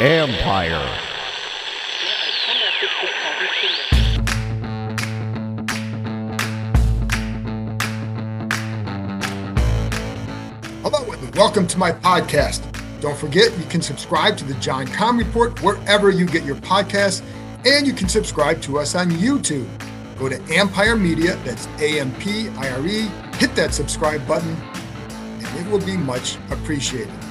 Empire. Hello, and welcome to my podcast. Don't forget, you can subscribe to the John Keim Report wherever you get your podcasts, and you can subscribe to us on YouTube. Go to Empire Media, that's A M P I R E, hit that subscribe button, and it will be much appreciated.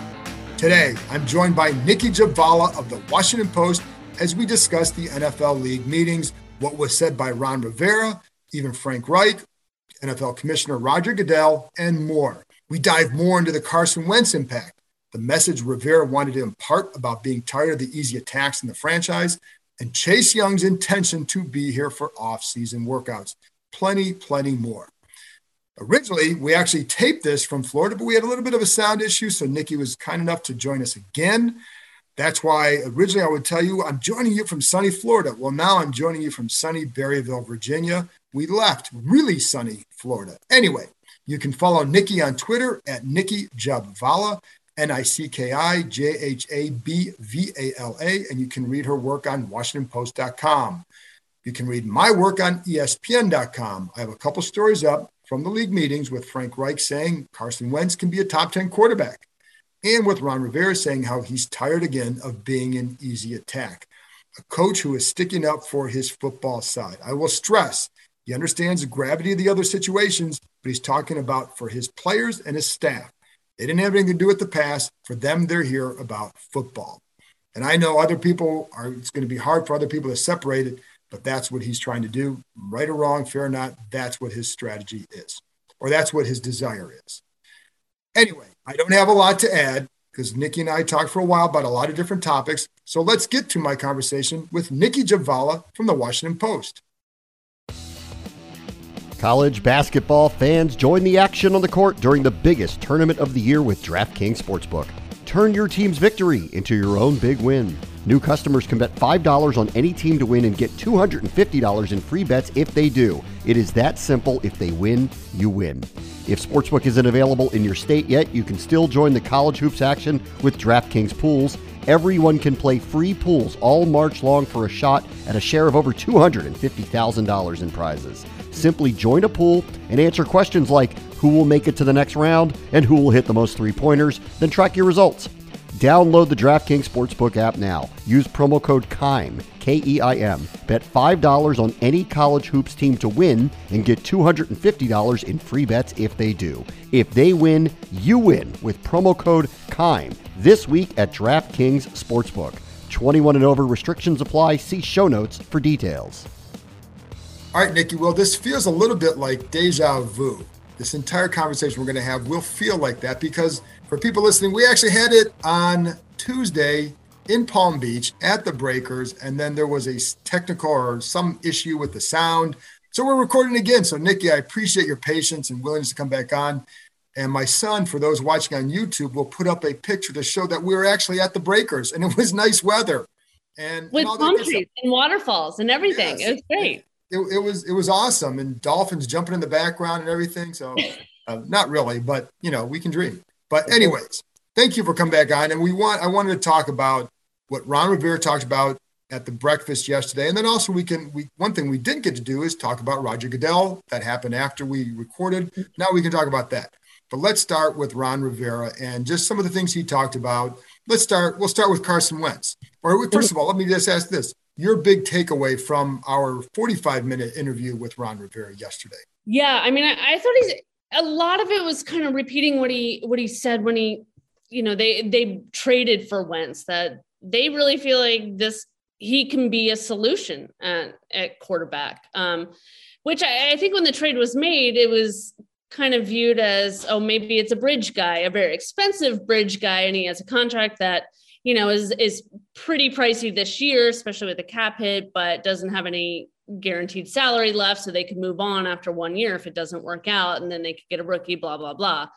Today, I'm joined by Nicki Jhabvala of the Washington Post as we discuss the NFL League meetings, what was said by Ron Rivera, even Frank Reich, NFL Commissioner Roger Goodell, and more. We dive more into the Carson Wentz impact the message Rivera wanted to impart about being tired of the easy attacks in the franchise, and Chase Young's intention to be here for off-season workouts. Plenty, plenty more. Originally, we actually taped this from Florida, but we had a little bit of a sound issue, so Nicki was kind enough to join us again. That's why originally I would tell you I'm joining you from sunny Florida. Well, now I'm joining you from sunny Berryville, Virginia. We left really sunny Florida. Anyway, you can follow Nicki on Twitter at Nicki Jhabvala N I C K I J H A B V A L A, and you can read her work on WashingtonPost.com. You can read my work on ESPN.com. I have a couple stories up from the league meetings with Frank Reich saying Carson Wentz can be a top 10 quarterback, and with Ron Rivera saying how he's tired again of being an easy attack. A coach who is sticking up for his football side. I will stress he understands the gravity of the other situations, but he's talking about for his players and his staff. They didn't have anything to do with the past. For them, they're here about football. And I know other people are, it's going to be hard for other people to separate it, but that's what he's trying to do. Right or wrong, fair or not, that's what his strategy is, or that's what his desire is. Anyway, I don't have a lot to add because Nicki and I talked for a while about a lot of different topics. So let's get to my conversation with Nicki Jhabvala from the Washington Post. College basketball fans join the action on the court during the biggest tournament of the year with DraftKings Sportsbook. Turn your team's victory into your own big win. New customers can bet $5 on any team to win and get $250 in free bets if they do. It is that simple. If they win, you win. If Sportsbook isn't available in your state yet, you can still join the college hoops action with DraftKings Pools. Everyone can play free pools all March long for a shot at a share of over $250,000 in prizes. Simply join a pool and answer questions like who will make it to the next round and who will hit the most three pointers, then track your results. Download the DraftKings Sportsbook app now. Use promo code KEIM, K E I M. Bet $5 on any college hoops team to win and get $250 in free bets if they do. If they win, you win with promo code KEIM this week at DraftKings Sportsbook. 21 and over restrictions apply. See show notes for details. All right, Nicki. Well, this feels a little bit like deja vu. This entire conversation we're going to have will feel like that because for people listening, we actually had it on Tuesday in Palm Beach at the Breakers, and then there was a technical or some issue with the sound. So we're recording again. So, Nicki, I appreciate your patience and willingness to come back on. And my son, for those watching on YouTube, will put up a picture to show that we were actually at the Breakers and it was nice weather. And with and palm trees and waterfalls and everything. Yes. It was great it, it was it was awesome, and dolphins jumping in the background and everything. So, uh, not really, but you know, we can dream. But anyways, thank you for coming back on, and we want I wanted to talk about what Ron Rivera talked about at the breakfast yesterday, and then also we can we one thing we didn't get to do is talk about Roger Goodell. That happened after we recorded. Now we can talk about that. But let's start with Ron Rivera and just some of the things he talked about. Let's start. We'll start with Carson Wentz. Or first of all, let me just ask this: your big takeaway from our 45 minute interview with Ron Rivera yesterday? Yeah, I mean, I, I, thought he's a lot of it was kind of repeating what he what he said when he, you know, they they traded for Wentz that they really feel like this he can be a solution at, at quarterback. Um, which I, I think when the trade was made, it was kind of viewed as oh maybe it's a bridge guy, a very expensive bridge guy, and he has a contract that you know, is is pretty pricey this year, especially with the cap hit, but doesn't have any guaranteed salary left, so they could move on after one year if it doesn't work out, and then they could get a rookie, blah blah blah.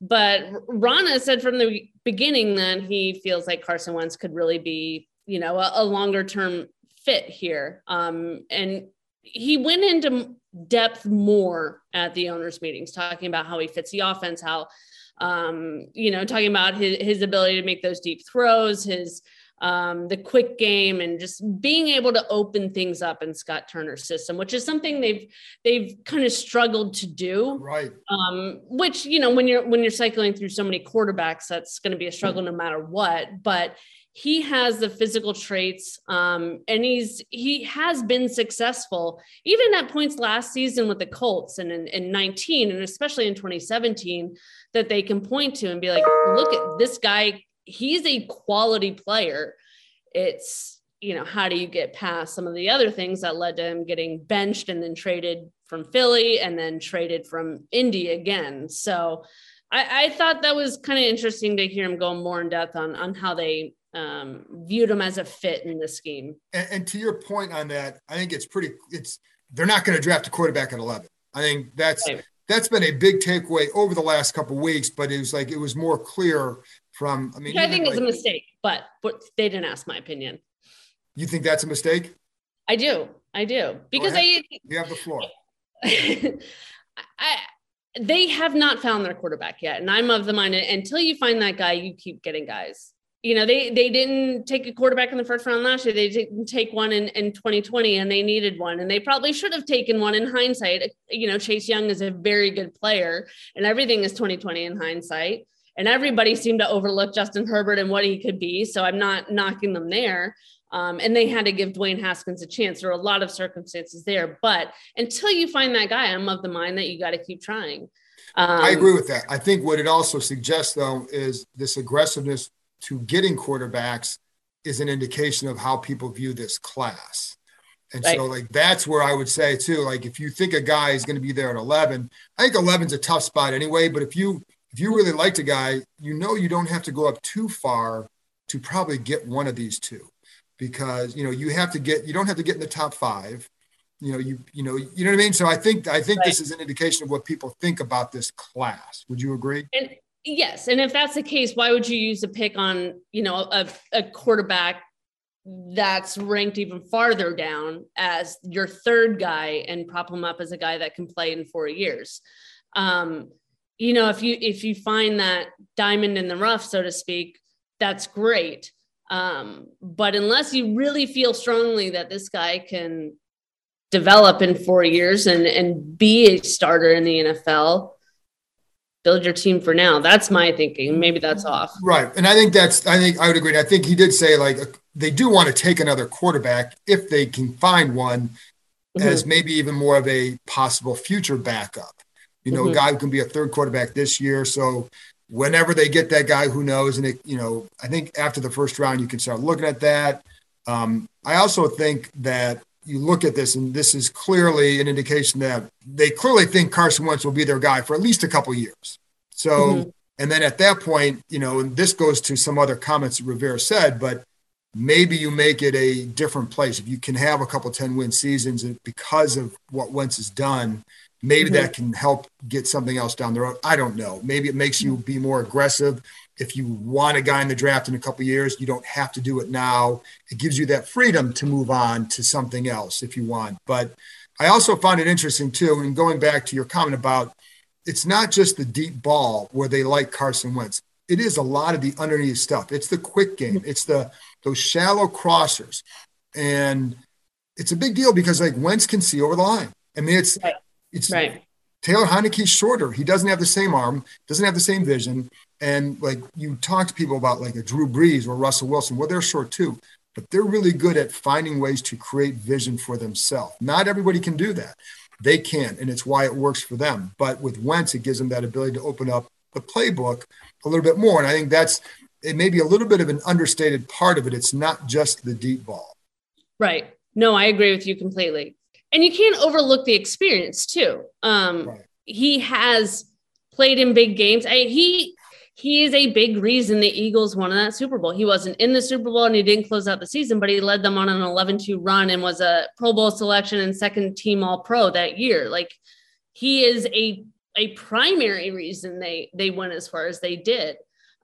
But Rana said from the beginning that he feels like Carson Wentz could really be, you know, a, a longer term fit here, um, and he went into depth more at the owners meetings talking about how he fits the offense how Um, you know, talking about his, his ability to make those deep throws, his um, the quick game, and just being able to open things up in Scott Turner's system, which is something they've they've kind of struggled to do. Right. Um, which you know, when you're when you're cycling through so many quarterbacks, that's going to be a struggle no matter what. But he has the physical traits um, and he's he has been successful even at points last season with the colts and in, in 19 and especially in 2017 that they can point to and be like look at this guy he's a quality player it's you know how do you get past some of the other things that led to him getting benched and then traded from philly and then traded from indy again so I, I, thought that was kind of interesting to hear him go more in depth on on how they um, viewed him as a fit in the scheme. And, and, to your point on that, I think it's pretty. It's they're not going to draft a quarterback at eleven. I think that's right. that's been a big takeaway over the last couple weeks. But it was like it was more clear from. I mean, Which I think like, is a mistake, but but they didn't ask my opinion. You think that's a mistake? I do. I do because I. You have the floor. I they have not found their quarterback yet, and I'm of the mind that until you find that guy, you keep getting guys you know, they they didn't take a quarterback in the first round last year. They didn't take one in, in 2020 and they needed one. And they probably should have taken one in hindsight. You know, Chase Young is a very good player and everything is 2020 in hindsight. And everybody seemed to overlook Justin Herbert and what he could be. So I'm not knocking them there. Um, and they had to give Dwayne Haskins a chance. There are a lot of circumstances there. But until you find that guy, I'm of the mind that you got to keep trying. Um, I agree with that. I think what it also suggests, though, is this aggressiveness to getting quarterbacks is an indication of how people view this class. And right. so, like, that's where I would say, too, like, if you think a guy is going to be there at 11, I think 11 is a tough spot anyway. But if you, if you really liked a guy, you know, you don't have to go up too far to probably get one of these two because, you know, you have to get, you don't have to get in the top five. You know, you, you know, you know what I mean? So I think, I think right. this is an indication of what people think about this class. Would you agree? And, Yes, and if that's the case, why would you use a pick on you know a, a quarterback that's ranked even farther down as your third guy and prop him up as a guy that can play in four years? Um, you know, if you if you find that diamond in the rough, so to speak, that's great. Um, but unless you really feel strongly that this guy can develop in four years and and be a starter in the NFL, build your team for now. That's my thinking. Maybe that's off. Right. And I think that's, I think I would agree. I think he did say like they do want to take another quarterback if they can find one mm-hmm. as maybe even more of a possible future backup. You know, mm-hmm. a guy who can be a third quarterback this year. So whenever they get that guy, who knows? And it, you know, I think after the first round, you can start looking at that. Um, I also think that you look at this, and this is clearly an indication that they clearly think Carson Wentz will be their guy for at least a couple years. So, mm-hmm. and then at that point, you know, and this goes to some other comments that Rivera said, but maybe you make it a different place. If you can have a couple 10 win seasons because of what Wentz has done, maybe mm-hmm. that can help get something else down the road. I don't know. Maybe it makes you be more aggressive if you want a guy in the draft in a couple years, you don't have to do it now. It gives you that freedom to move on to something else if you want. But I also find it interesting too, and going back to your comment about it's not just the deep ball where they like Carson Wentz. It is a lot of the underneath stuff. It's the quick game. It's the those shallow crossers, and it's a big deal because like Wentz can see over the line. I mean, it's. It's right. Taylor Heinicke's shorter. He doesn't have the same arm, doesn't have the same vision. And like you talk to people about like a Drew Brees or Russell Wilson, well, they're short too, but they're really good at finding ways to create vision for themselves. Not everybody can do that. They can, and it's why it works for them. But with Wentz, it gives them that ability to open up the playbook a little bit more. And I think that's it may be a little bit of an understated part of it. It's not just the deep ball. Right. No, I agree with you completely. And you can't overlook the experience too. Um, right. He has played in big games. I, he he is a big reason the Eagles won that Super Bowl. He wasn't in the Super Bowl and he didn't close out the season, but he led them on an 11 2 run and was a Pro Bowl selection and second team All Pro that year. Like he is a a primary reason they they went as far as they did.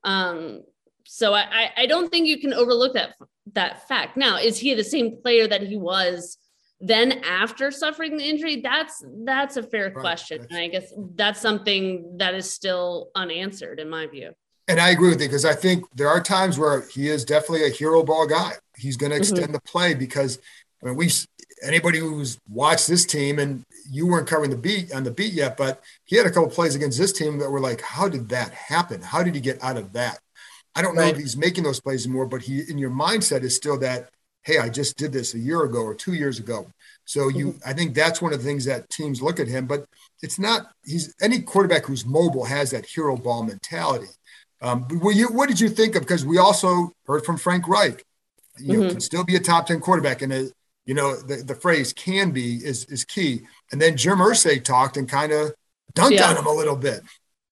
Um, so I I don't think you can overlook that that fact. Now, is he the same player that he was then after suffering the injury that's that's a fair right. question and i guess that's something that is still unanswered in my view and i agree with you because i think there are times where he is definitely a hero ball guy he's going to mm-hmm. extend mm-hmm. the play because i mean we anybody who's watched this team and you weren't covering the beat on the beat yet but he had a couple plays against this team that were like how did that happen how did he get out of that i don't know right. if he's making those plays anymore but he in your mindset is still that hey, I just did this a year ago or two years ago. So you, mm-hmm. I think that's one of the things that teams look at him. But it's not. He's any quarterback who's mobile has that hero ball mentality. Um, you, what did you think of? Because we also heard from Frank Reich. You mm-hmm. know, can still be a top ten quarterback, and a, you know the, the phrase "can be" is is key. And then Jim Irsay talked and kind of dunked yeah. on him a little bit.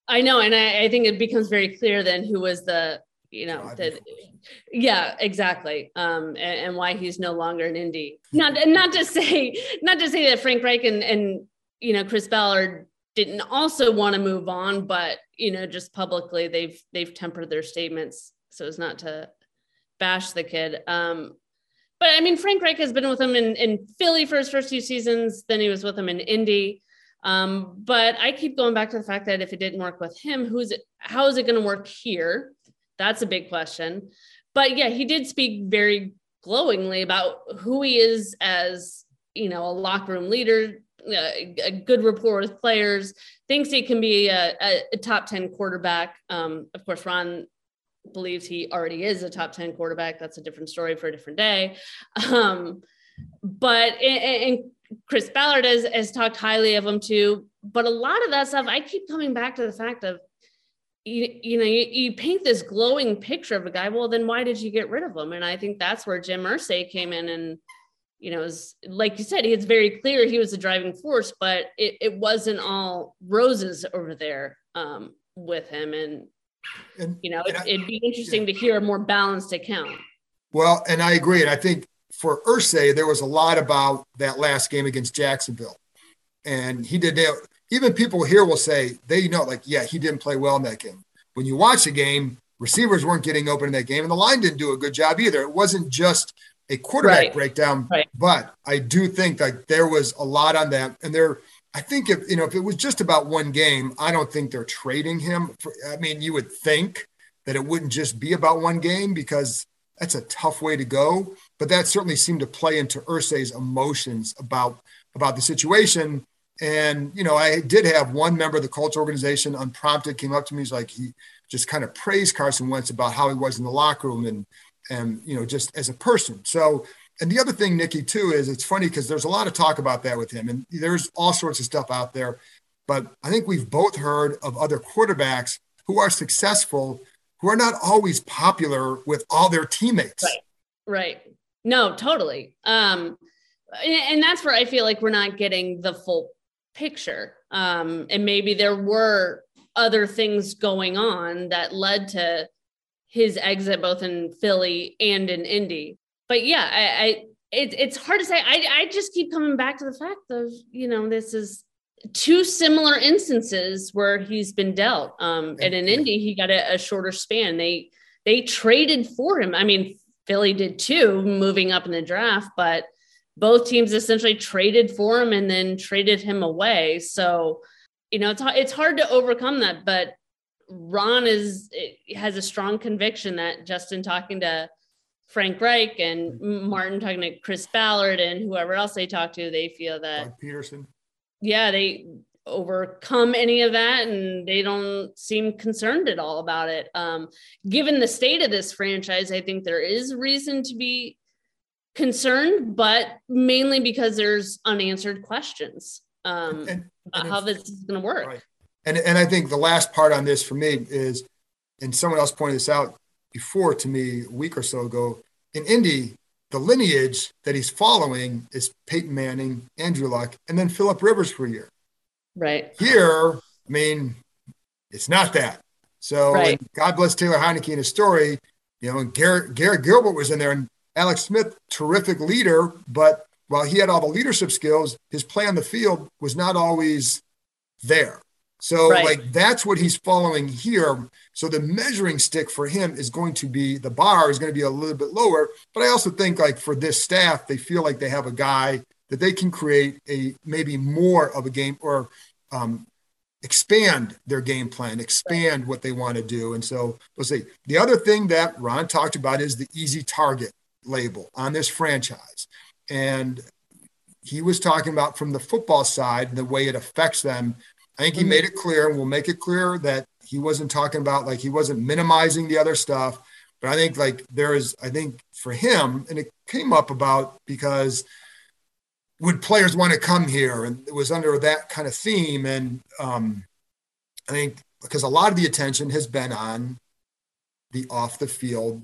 I know, and I, I think it becomes very clear then who was the you know that yeah exactly. Um and, and, why he's no longer an Indy. Not not to say not to say that frank reich and, and you know chris ballard didn't also want to move on but you know just publicly they've they've tempered their statements so as not to bash the kid. Um but i mean frank reich has been with him in, in philly for his first few seasons then he was with him in indy. Um, but I keep going back to the fact that if it didn't work with him, who's it, how is it going to work here? That's a big question. But yeah, he did speak very glowingly about who he is as, you know, a locker room leader, a, a good rapport with players, thinks he can be a, a, top 10 quarterback. Um, of course, Ron believes he already is a top 10 quarterback. That's a different story for a different day. Um, but, and Chris Ballard has, has talked highly of him too. But a lot of that stuff, I keep coming back to the fact of you, you know, you, you, paint this glowing picture of a guy. Well, then why did you get rid of him? And I think that's where Jim Irsay came in and, you know, was, like you said, it's very clear he was the driving force, but it, it wasn't all roses over there um, with him. And, and you know, and it, would be interesting yeah. to hear a more balanced account. Well, and I agree. And I think for Irsay, there was a lot about that last game against Jacksonville. And he did even people here will say they know, like, yeah, he didn't play well in that game. When you watch the game, receivers weren't getting open in that game, and the line didn't do a good job either. It wasn't just a quarterback right. breakdown, right. but I do think that there was a lot on that. And there, I think if you know, if it was just about one game, I don't think they're trading him. For, I mean, you would think that it wouldn't just be about one game because that's a tough way to go. But that certainly seemed to play into Irsay's emotions about about the situation. And, you know, I did have one member of the Colts organization unprompted came up to me. He's like, he just kind of praised Carson Wentz about how he was in the locker room and, and, you know, just as a person. So, and the other thing, Nicki, too, is it's funny because there's a lot of talk about that with him and there's all sorts of stuff out there. But I think we've both heard of other quarterbacks who are successful, who are not always popular with all their teammates. Right. Right. No, totally. Um, and that's where I feel like we're not getting the full picture. Um, and maybe there were other things going on that led to his exit both in Philly and in Indy. But yeah, I, I it, it's hard to say. I, I just keep coming back to the fact of, you know, this is two similar instances where he's been dealt. Um, and in Indy, he got a, a shorter span. They they traded for him. I mean, Philly did too, moving up in the draft, but both teams essentially traded for him and then traded him away. So, you know, it's it's hard to overcome that, but Ron is has a strong conviction that Justin talking to Frank Reich and Martin talking to Chris Ballard and whoever else they talk to, they feel that Doug Pederson. Yeah, they overcome any of that and they don't seem concerned at all about it. Um, given the state of this franchise, I think there is reason to be concerned, but mainly because there's unanswered questions um, and, and how this is going to work. Right. And, and I think the last part on this for me is, and someone else pointed this out before to me a week or so ago, in Indy, the lineage that he's following is Peyton Manning, Andrew Luck, and then Philip Rivers for a year. Right. Here, I mean, it's not that. So right. God bless Taylor Heinicke in his story. You know, and Garrett, Garrett Gilbert was in there, and Alex Smith, terrific leader, but while he had all the leadership skills, his play on the field was not always there. So, right. like, that's what he's following here. So, the measuring stick for him is going to be the bar is going to be a little bit lower. But I also think, like, for this staff, they feel like they have a guy that they can create a maybe more of a game or um, expand their game plan, expand what they want to do. And so we'll see. The other thing that Ron talked about is the easy target label on this franchise. And he was talking about from the football side, and the way it affects them. I think he made it clear, and we'll make it clear that he wasn't talking about like he wasn't minimizing the other stuff. But I think like there is, I think for him, and it came up about because would players want to come here? And it was under that kind of theme. And um, I think because a lot of the attention has been on the off the field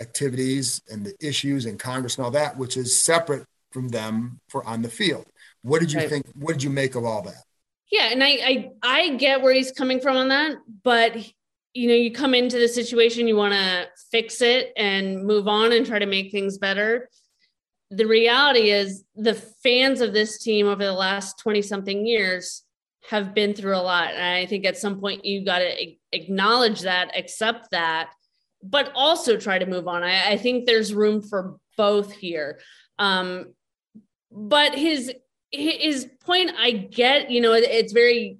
activities and the issues in Congress and all that, which is separate from them for on the field. What did you right. think? What did you make of all that? Yeah, and I, I I get where he's coming from on that, but you know, you come into the situation, you want to fix it and move on and try to make things better. The reality is the fans of this team over the last 20 something years have been through a lot. And I think at some point you got to acknowledge that, accept that, but also try to move on. I, I think there's room for both here. Um, but his his point, I get. You know, it's very.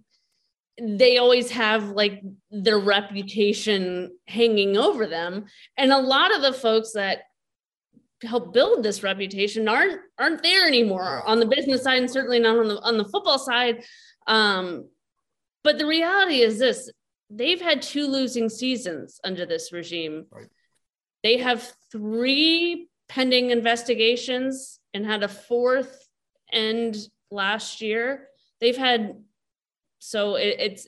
They always have like their reputation hanging over them, and a lot of the folks that help build this reputation aren't aren't there anymore on the business side, and certainly not on the on the football side. Um, but the reality is this: they've had two losing seasons under this regime. Right. They have three pending investigations and had a fourth end last year. They've had so it, it's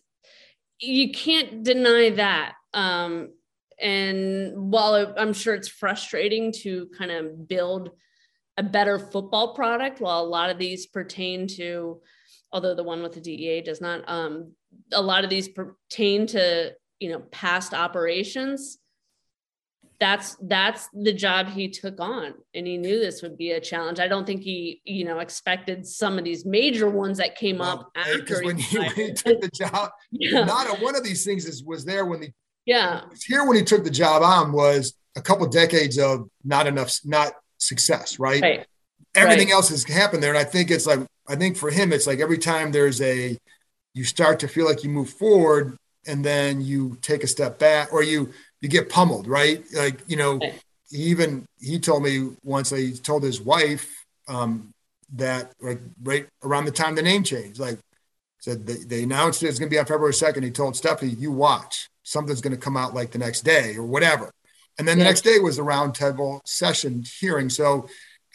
you can't deny that. Um, and while I'm sure it's frustrating to kind of build a better football product, while a lot of these pertain to, although the one with the DEA does not, um, a lot of these pertain to you know past operations that's that's the job he took on and he knew this would be a challenge i don't think he you know expected some of these major ones that came well, up after when he, when he, took the job yeah. not a, one of these things is, was there when the yeah here when he took the job on was a couple decades of not enough not success right, right. everything right. else has happened there and i think it's like i think for him it's like every time there's a you start to feel like you move forward and then you take a step back or you you get pummeled, right? Like, you know, he even he told me once he told his wife um, that like right around the time the name changed, like said they, they announced it's going to be on February 2nd. He told Stephanie, you watch, something's going to come out like the next day or whatever. And then the next day was the roundtable session hearing. So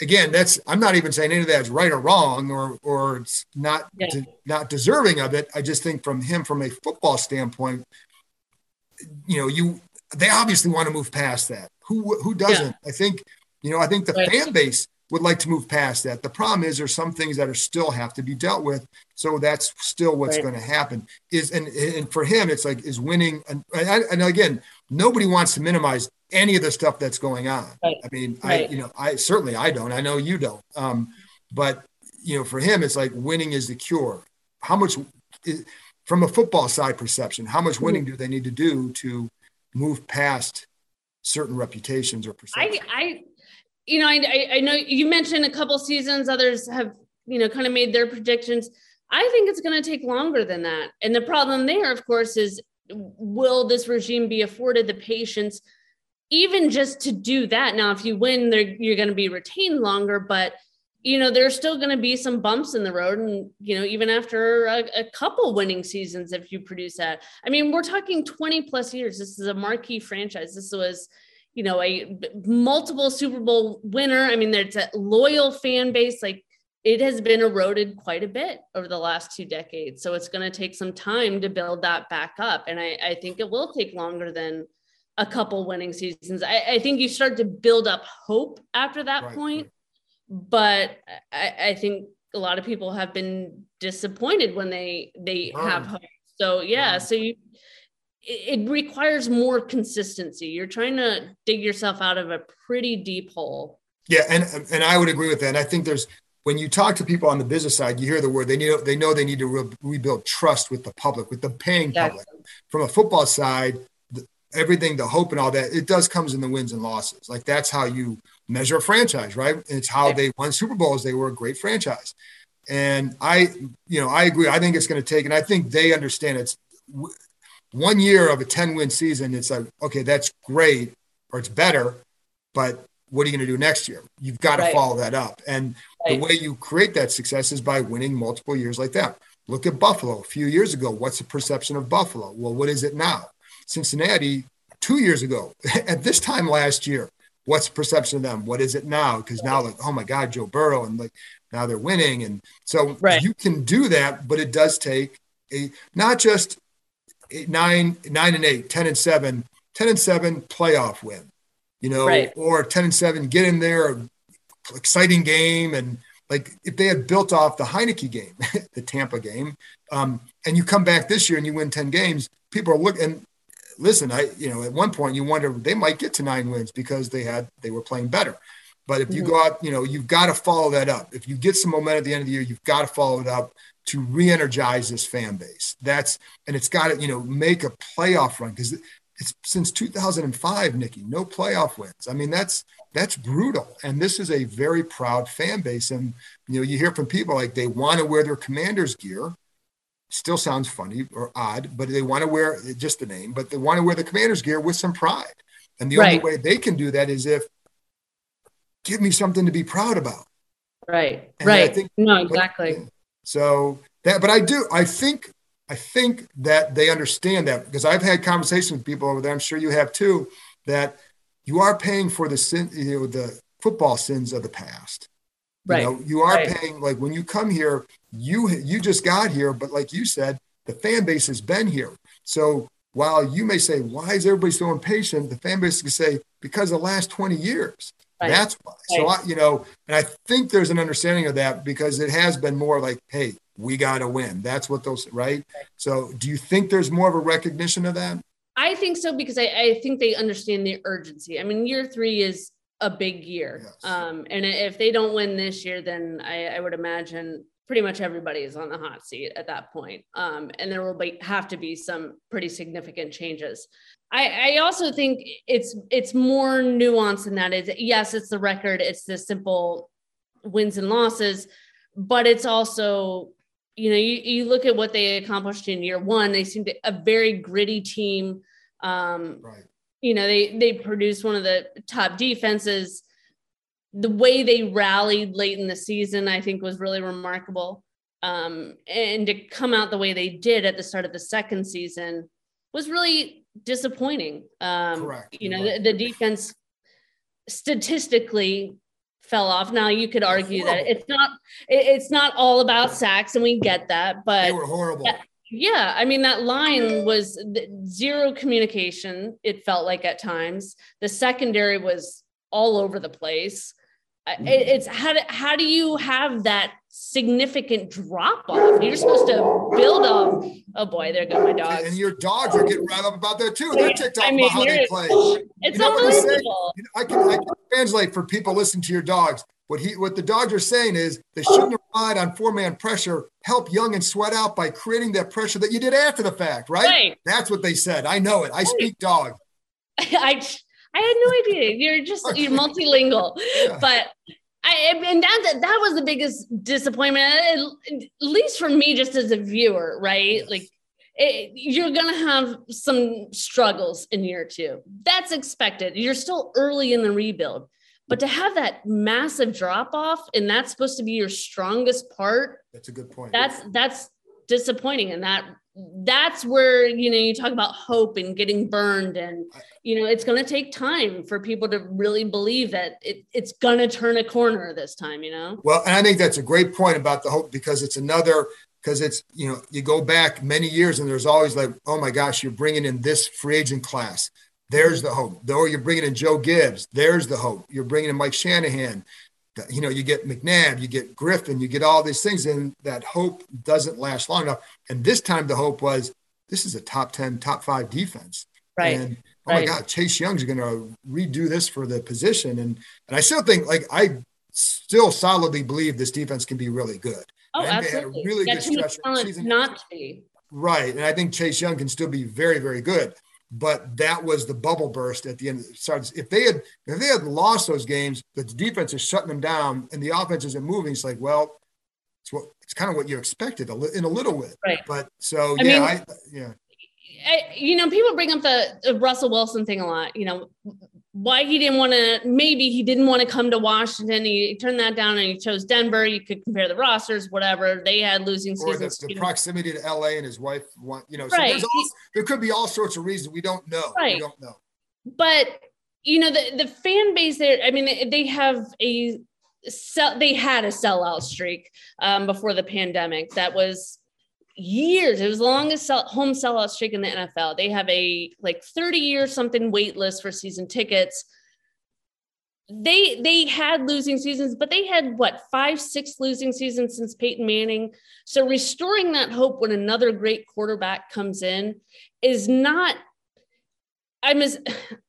again, that's I'm not even saying any of that's right or wrong or or it's not yeah. de- not deserving of it. I just think from him, from a football standpoint, you know, you they obviously want to move past that. Who who doesn't? Yeah. I think you know. I think the right. fan base would like to move past that. The problem is there's some things that are still have to be dealt with. So that's still what's right. going to happen. Is and and for him, it's like is winning. And, and again, nobody wants to minimize any of the stuff that's going on. Right. I mean, I you know, I certainly I don't. I know you don't. Um, but you know, for him, it's like winning is the cure. How much? Is, from a football side perception, how much winning do they need to do to move past certain reputations or perceptions? I, I you know, I, I know you mentioned a couple seasons, others have, you know, kind of made their predictions. I think it's going to take longer than that. And the problem there, of course, is will this regime be afforded the patience even just to do that? Now, if you win, you're going to be retained longer, but you know there's still going to be some bumps in the road and you know even after a, a, couple winning seasons if you produce that. I mean we're talking 20 plus years. This is a marquee franchise. This was you know a multiple super bowl winner. I mean there's a loyal fan base. Like it has been eroded quite a bit over the last two decades. So it's going to take some time to build that back up. And i, I think it will take longer than a couple winning seasons I, I think you start to build up hope after that right, point but I, I, think a lot of people have been disappointed when they they have hope. So yeah, so you it, it requires more consistency. You're trying to dig yourself out of a pretty deep hole. Yeah, and and I would agree with that. And I think there's when you talk to people on the business side, you hear the word they need. They know they need to re- rebuild trust with the public, with the paying public. From a football side, everything, the hope and all that, it does comes in the wins and losses. Like that's how you measure a franchise, right? It's how they won Super Bowls. They were a great franchise. And I, you know, I agree. I think it's going to take, and I think they understand it's one year of a 10 win season. It's like, okay, that's great or it's better, but what are you going to do next year? You've got to right. follow that up. And right. the way you create that success is by winning multiple years like that. Look at Buffalo a few years ago. What's the perception of Buffalo? Well, what is it now? Cincinnati two years ago, at this time last year, what's the perception of them? What is it now? Because now, like, oh my God, Joe Burrow, and like now they're winning, and so right. you can do that, but it does take a not just eight, nine, nine and eight, 10 and seven, 10 and seven playoff win, you know, right. or 10 and seven, get in there, exciting game, and like if they had built off the Heinicke game, the Tampa game, um, and you come back this year and you win 10 games, people are looking, listen, I, you know, at one point you wonder they might get to nine wins because they had, they were playing better. But if you mm-hmm. go out, you know, you've got to follow that up. If you get some momentum at the end of the year, you've got to follow it up to re-energize this fan base. That's and it's got to, you know, make a playoff run because it's since 2005, Nicki, no playoff wins. I mean, that's that's brutal. And this is a very proud fan base. And you know, you hear from people like they want to wear their commander's gear. Still sounds funny or odd, but they want to wear just the name, but they want to wear the commander's gear with some pride. And the right. only way they can do that is if give me something to be proud about. Right. And right. Think, no, exactly. But, so that, but I do, I think, I think that they understand that because I've had conversations with people over there. I'm sure you have too, that you are paying for the sin, you know, the football sins of the past. Right. You know, you are right. paying like when you come here, you you just got here, but like you said, the fan base has been here. So while you may say, why is everybody so impatient? The fan base can say, because the last 20 years. Right. That's why. Right. So I, you know, and I think there's an understanding of that because it has been more like, hey, we got to win. That's what those right? right. So do you think there's more of a recognition of that? I think so because I, I think they understand the urgency. I mean, year three is a big year. Yes. Um, and if they don't win this year, then I, I, would imagine pretty much everybody is on the hot seat at that point. Um, and there will be, have to be some pretty significant changes. I, I also think it's it's more nuanced than that. Is yes, it's the record, it's the simple wins and losses, but it's also you know, you, you look at what they accomplished in year one, they seemed a very gritty team. Um, right. You know, they they produced one of the top defenses. The way they rallied late in the season, I think, was really remarkable. Um, and to come out the way they did at the start of the second season was really disappointing. Um, Correct. You know, the, the defense statistically fell off. Now you could argue that it's not it's not all about sacks, and we get that, but they were horrible. yeah, I mean that line was zero communication. It felt like at times the secondary was all over the place. It's how do, how do you have that significant drop off? You're supposed to build up. Oh boy, there go my dogs. And your dogs are getting riled up about that too. They're ticked off I mean, about how they play. It's you know unbelievable. You know, I, can, I can translate for people listening to your dogs. What he what the dogs are saying is they shouldn't have relied on four man pressure. Help Young and Sweat out by creating that pressure that you did after the fact, right? right. That's what they said. I know it. I speak dog. I I had no idea. You're just you're multilingual, yeah. but I and that that was the biggest disappointment, at least for me, just as a viewer, right? Yes. Like it, you're gonna have some struggles in year two. That's expected. You're still early in the rebuild, but to have that massive drop off, and that's supposed to be your strongest part. That's a good point. That's that's disappointing, and that that's where you know you talk about hope and getting burned and you know it's going to take time for people to really believe that it, it's going to turn a corner this time you know? Well and i think that's a great point about the hope because it's another because it's you know you go back many years and there's always like oh my gosh you're bringing in this free agent class. There's the hope. Or you're bringing in joe gibbs there's the hope. You're bringing in mike shanahan you know, you get McNabb, you get Griffin, you get all these things, and that hope doesn't last long enough. And this time, the hope was this is a top 10, top five defense. Right. And oh right. my God, Chase Young's going to redo this for the position. And, and I still think, like, I still solidly believe this defense can be really good. Oh, and absolutely. really good stretch season. Not to be. Right. And I think Chase Young can still be very, very good. But that was the bubble burst at the end. So if they had if they had lost those games, the defense is shutting them down and the offense isn't moving. It's like, well, it's what it's kind of what you expected in a little bit. Right. But so I yeah, mean, I, yeah. I, you know, people bring up the, the Russell Wilson thing a lot. You know, why he didn't want to maybe he didn't want to come to washington. He turned that down and he chose denver. You could compare the rosters whatever. They had losing or seasons. the, the proximity to la and his wife want you know so right. all, there could be all sorts of reasons. We don't know. Right. we don't know. But you know the, the fan base there i mean they have a sell they had a sellout streak um, before the pandemic. That was years. It was the longest sell, home sellout streak in the NFL. They have a like 30 year something wait list for season tickets. They they had losing seasons, but they had what five, six losing seasons since Peyton Manning. So restoring that hope when another great quarterback comes in is not. I'm as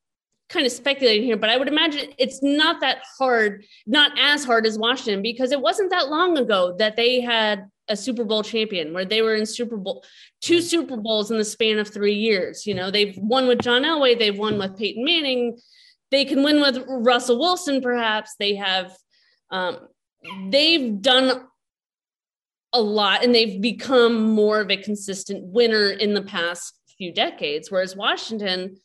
kind of speculating here, but I would imagine it's not that hard, not as hard as Washington, because it wasn't that long ago that they had a Super Bowl champion, where they were in Super Bowl, two Super Bowls in the span of three years. You know, they've won with John Elway, they've won with Peyton Manning, they can win with Russell Wilson, perhaps. They have, um, they've done a lot and they've become more of a consistent winner in the past few decades. Whereas Washington,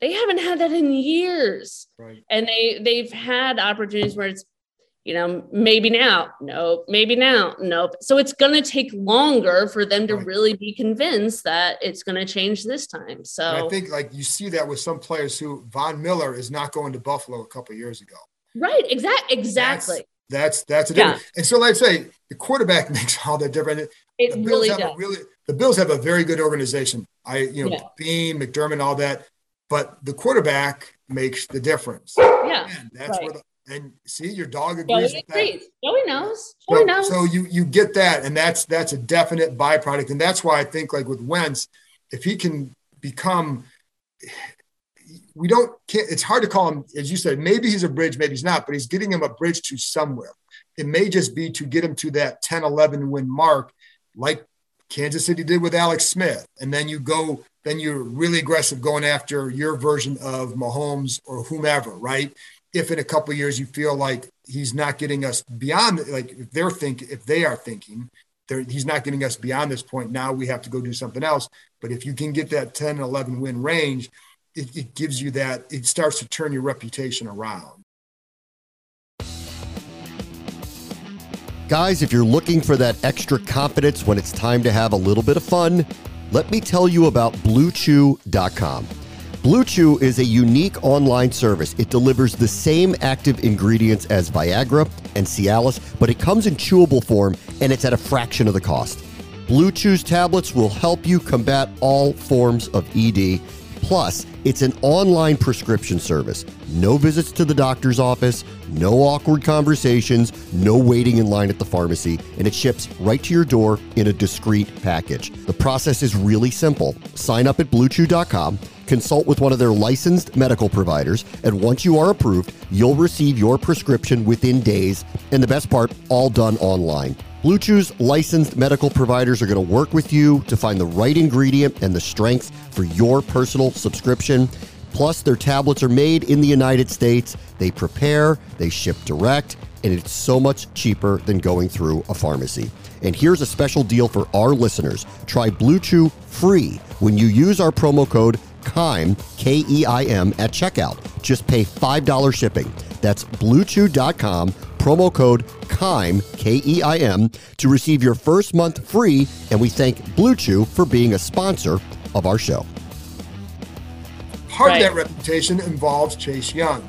they haven't had that in years. Right. And they they've had opportunities where it's you know, maybe now, nope, maybe now, nope. So it's going to take longer for them to right. really be convinced that it's going to change this time. So and I think like you see that with some players who Von Miller is not going to Buffalo a couple years ago. Right. Exactly. Exactly. That's that's, that's a difference. Yeah. And so, like I say, the quarterback makes all that difference. It the Bills really have does. A really, the Bills have a very good organization. I, you know, yeah. Beane, McDermott, all that, but the quarterback makes the difference. Yeah, and that's right. where the and see your dog agrees Joey agrees. Joey knows. Joey so, knows. So you you get that, and that's that's a definite byproduct, and that's why I think like with Wentz, if he can become, we don't. Can't, it's hard to call him, as you said. Maybe he's a bridge, maybe he's not, but he's getting him a bridge to somewhere. It may just be to get him to that 10, 11 win mark, like Kansas City did with Alex Smith, and then you go. Then you're really aggressive going after your version of Mahomes or whomever, right? If in a couple years you feel like he's not getting us beyond like if they're think if they are thinking he's not getting us beyond this point now we have to go do something else. But if you can get that 10 11 win range it, it gives you that it starts to turn your reputation around. Guys if you're looking for that extra confidence when it's time to have a little bit of fun let me tell you about bluechew.com Blue Chew is a unique online service. It delivers the same active ingredients as Viagra and Cialis, but it comes in chewable form and it's at a fraction of the cost. Blue Chew's tablets will help you combat all forms of ED. Plus, it's an online prescription service. No visits to the doctor's office, no awkward conversations, no waiting in line at the pharmacy, and it ships right to your door in a discreet package. The process is really simple. Sign up at bluechew.com consult with one of their licensed medical providers, and once you are approved, you'll receive your prescription within days. And the best part, all done online. Blue Chew's licensed medical providers are going to work with you to find the right ingredient and the strength for your personal subscription. Plus, their tablets are made in the United States. They prepare, they ship direct, and it's so much cheaper than going through a pharmacy. And here's a special deal for our listeners. Try Blue Chew free when you use our promo code KEIM, K E I M, at checkout. Just pay $5 shipping. That's bluechew.com, promo code KEIM, K E I M, to receive your first month free. And we thank Blue Chew for being a sponsor of our show. Part right. of that reputation involves Chase Young.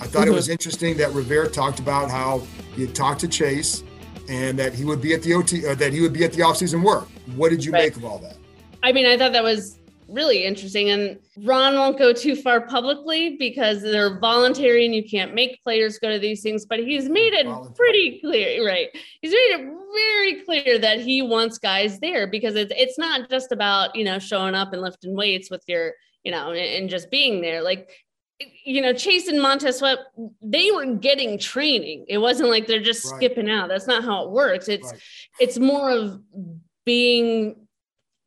I thought mm-hmm. it was interesting that Rivera talked about how he had talked to Chase and that he would be at the OT, or that he would be at the offseason work. What did you right. make of all that? I mean, I thought that was really interesting. And Ron won't go too far publicly because they're voluntary and you can't make players go to these things, but he's made it pretty clear, right? He's made it very clear that he wants guys there because it's it's not just about, you know, showing up and lifting weights with your, you know, and, and just being there. Like you know, Chase and Montez Sweat, they were getting training. It wasn't like they're just right. skipping out. That's not how it works. It's right. it's more of being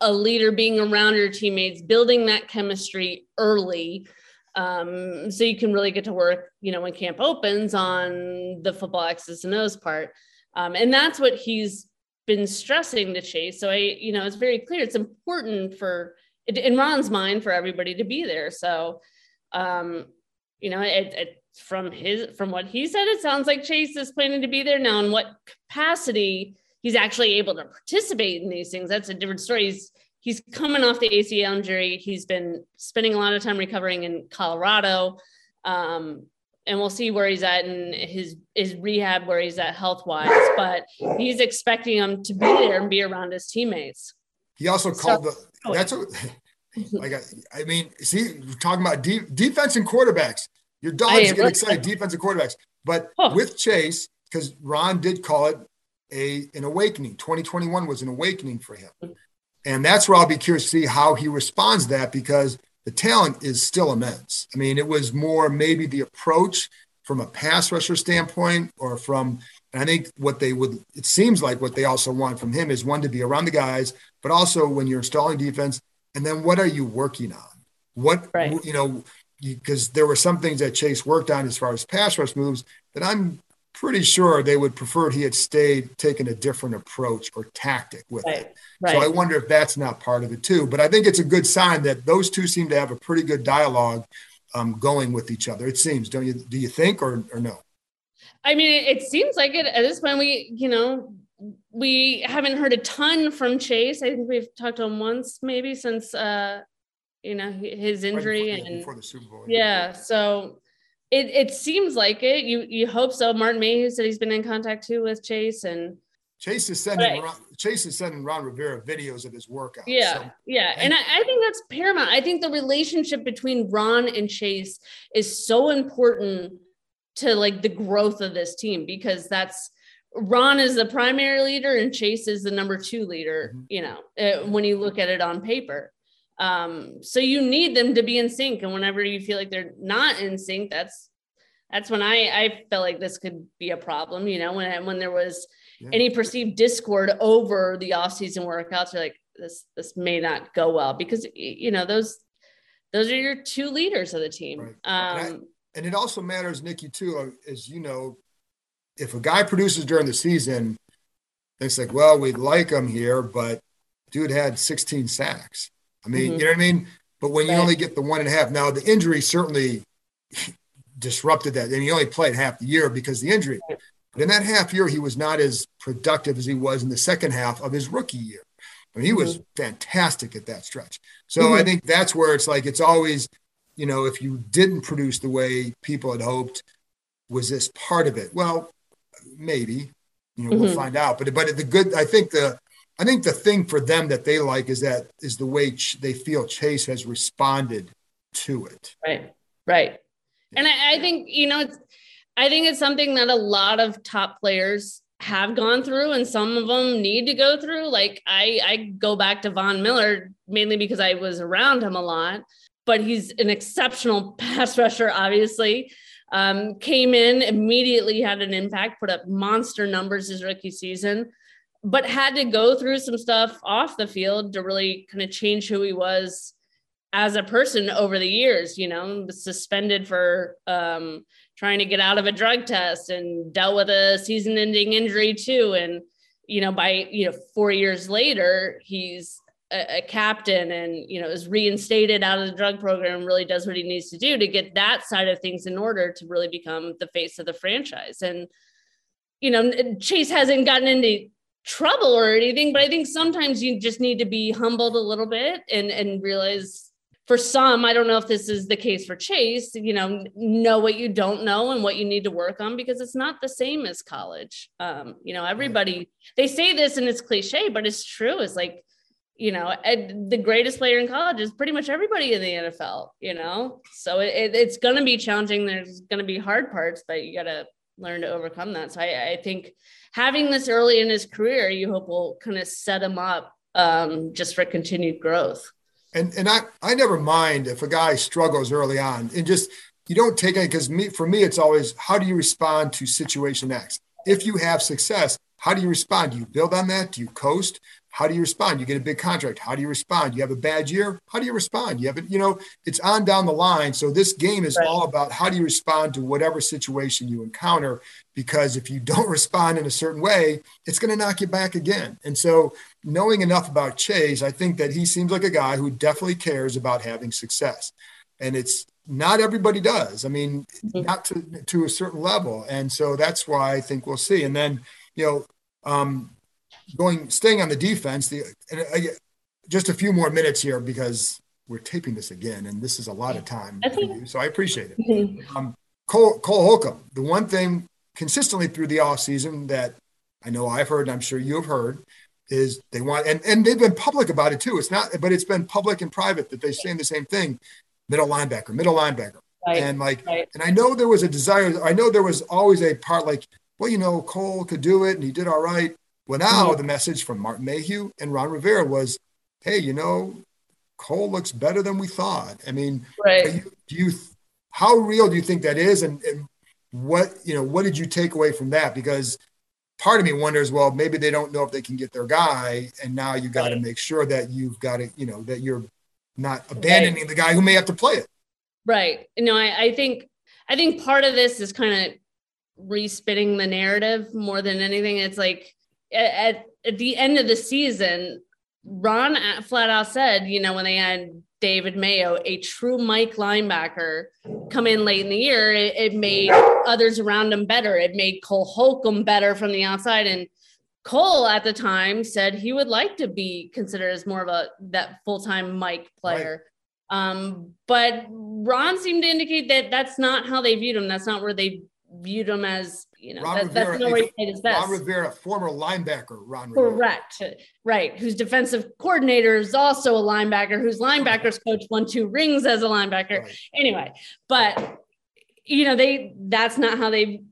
a leader being around your teammates, building that chemistry early. Um, so you can really get to work, you know, when camp opens on the football X's and O's part. Um, and that's what he's been stressing to Chase. So I, you know, it's very clear it's important for in Ron's mind for everybody to be there. So, um, you know, it, it, from his from what he said, it sounds like Chase is planning to be there now. In what capacity he's actually able to participate in these things? That's a different story. He's he's coming off the ACL injury. He's been spending a lot of time recovering in Colorado. Um, and we'll see where he's at in his his rehab, where he's at health wise. But he's expecting him to be there and be around his teammates. He also called so, the oh, that's what like I, I, mean, see, we're talking about de- defense and quarterbacks. Your dogs get excited, defense and quarterbacks. But oh. with Chase, because Ron did call it a an awakening. 2021 was an awakening for him. And that's where I'll be curious to see how he responds to that because the talent is still immense. I mean, it was more maybe the approach from a pass rusher standpoint or from and I think what they would it seems like what they also want from him is one to be around the guys, but also when you're installing defense, and then what are you working on? What right. you know, because there were some things that Chase worked on as far as pass rush moves that I'm pretty sure they would prefer he had stayed taken a different approach or tactic with right. it. Right. So I wonder if that's not part of it too. But I think it's a good sign that those two seem to have a pretty good dialogue um, going with each other. It seems, don't you? Do you think or or no? I mean, it seems like it at this point. We, you know, we haven't heard a ton from Chase. I think we've talked to him once, maybe since uh, you know his injury right before, and before the Super Bowl. Yeah, so it it seems like it. You you hope so. Martin Mayhew said he's been in contact too with Chase and. Chase is sending Ron, Chase is sending Ron Rivera videos of his workout. Yeah, so. yeah, and, and I, I think that's paramount. I think the relationship between Ron and Chase is so important to like the growth of this team because that's Ron is the primary leader and Chase is the number two leader, mm-hmm. you know, uh, when you look at it on paper. Um, so you need them to be in sync. And whenever you feel like they're not in sync, that's that's when I I felt like this could be a problem, you know, when when there was yeah. any perceived discord over the off-season workouts, you're like, this this may not go well because you know those those are your two leaders of the team. Right. Um, and, I, and it also matters, Nicki, too, uh, as you know, if a guy produces during the season, it's like, well, we like him here, but dude had 16 sacks. I mean, mm-hmm. you know what I mean? But when you only get the one and a half, now the injury certainly disrupted that. And he only played half the year because the injury. But in that half year, he was not as productive as he was in the second half of his rookie year. I mean, he mm-hmm. was fantastic at that stretch. So mm-hmm. I think that's where it's like it's always, you know, if you didn't produce the way people had hoped, was this part of it? Well, maybe. You know, mm-hmm. we'll find out. But but the good, I think the I think the thing for them that they like is that is the way Ch- they feel Chase has responded to it. Right. Right. And I, I think you know it's I think it's something that a lot of top players have gone through and some of them need to go through like i i go back to von miller mainly because i was around him a lot but he's an exceptional pass rusher obviously um, came in immediately, had an impact, put up monster numbers his rookie season, but had to go through some stuff off the field to really kind of change who he was as a person over the years. You know, suspended for um, trying to get out of a drug test and dealt with a season-ending injury too, and you know, by you know, four years later, he's a, a, captain and you know is reinstated out of the drug program really does what he needs to do to get that side of things in order to really become the face of the franchise and you know chase hasn't gotten into trouble or anything but i think sometimes you just need to be humbled a little bit and and realize for some i don't know if this is the case for chase you know know what you don't know and what you need to work on because it's not the same as college um you know everybody they say this and it's cliche but it's true it's like you know, the greatest player in college is pretty much everybody in the NFL, you know? So it, it's going to be challenging. There's going to be hard parts, but you got to learn to overcome that. So I, I, think having this early in his career, you hope will kind of set him up um, just for continued growth. And, and I, I never mind if a guy struggles early on and just, you don't take it because me, for me, it's always, how do you respond to situation X? If you have success, How do you respond? Do you build on that? Do you coast? How do you respond? You get a big contract. How do you respond? You have a bad year. How do you respond? You have it, you know, it's on down the line. So this game is right. all about how do you respond to whatever situation you encounter? Because if you don't respond in a certain way, it's going to knock you back again. And so knowing enough about Chase, I think that he seems like a guy who definitely cares about having success. And it's not everybody does. I mean, mm-hmm. not to, to a certain level. And so that's why I think we'll see. And then, you know, um, going staying on the defense. The and I, just a few more minutes here because we're taping this again, and this is a lot of time for you, so I appreciate it. Mm-hmm. Um, Cole, Cole Holcomb, the one thing consistently through the off season that I know I've heard, and I'm sure you have heard, is they want and and they've been public about it too. It's not, but it's been public and private that they're saying the same thing: middle linebacker, middle linebacker. Right, and like, right. and I know there was a desire. I know there was always a part like, well, you know, Cole could do it, and he did all right. Well, now mm-hmm. the message from Martin Mayhew and Ron Rivera was, hey, you know, Cole looks better than we thought. I mean, right. you, do you, how real do you think that is? And, and what, you know, what did you take away from that? Because part of me wonders, well, maybe they don't know if they can get their guy. And now you got to right. make sure that you've got to, you know, that you're not abandoning right. the guy who may have to play it. Right. No, I, I think, I think part of this is kind of respitting the narrative more than anything. It's like, at, at the end of the season, Ron flat out said, you know, when they had David Mayo, a true Mike linebacker, come in late in the year, it, it, made others around him better. It made Cole Holcomb better from the outside. And Cole at the time said he would like to be considered as more of a that full-time Mike player. Right. Um, but Ron seemed to indicate that that's not how they viewed him. That's not where they viewed him as you know, that, Rivera, that's not where he played his best. Ron Rivera, former linebacker, Ron Rivera. Correct. Right. Whose defensive coordinator is also a linebacker, whose linebackers coach won two rings as a linebacker. Right. Anyway, but you know, they that's not how they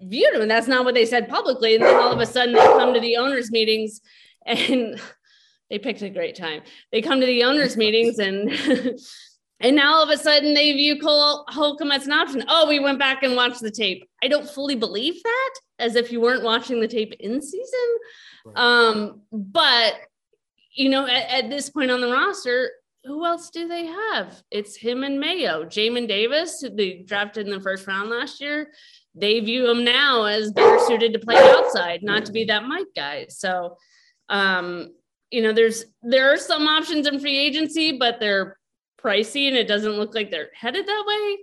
viewed him. And that's not what they said publicly. And then all of a sudden they come to the owners' meetings and they picked a great time. They come to the owners' meetings and And now all of a sudden they view Cole Holcomb as an option. Oh, we went back and watched the tape. I don't fully believe that, as if you weren't watching the tape in season. Right. Um, but you know, at, at, this point on the roster, who else do they have? It's him and Mayo, Jamin Davis, who they drafted in the first round last year. They view him now as better suited to play outside, not to be that Mike guy. So, um, you know, there's there are some options in free agency, but they're pricey and it doesn't look like they're headed that way.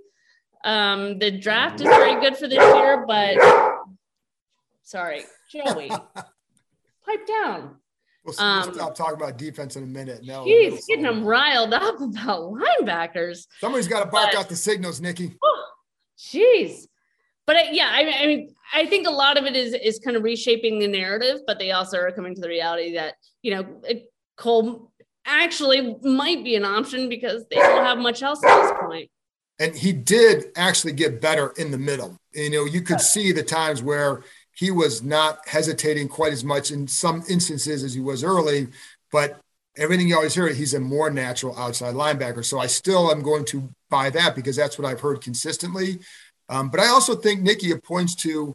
Um, the draft is very good for this year, but sorry, Joey, pipe down. We'll, um, we'll, stop talking about defense in a minute. No, he's getting them riled up about linebackers. Somebody's got to bark but, out the signals, Nicki. Jeez, but I, yeah, I, I mean, I think a lot of it is is kind of reshaping the narrative, but they also are coming to the reality that you know Cole actually might be an option because they don't have much else at this point. And he did actually get better in the middle. You know, you could see the times where he was not hesitating quite as much in some instances as he was early, but everything you always hear, he's a more natural outside linebacker. So I still am going to buy that because that's what I've heard consistently. Um, but I also think Nicki points to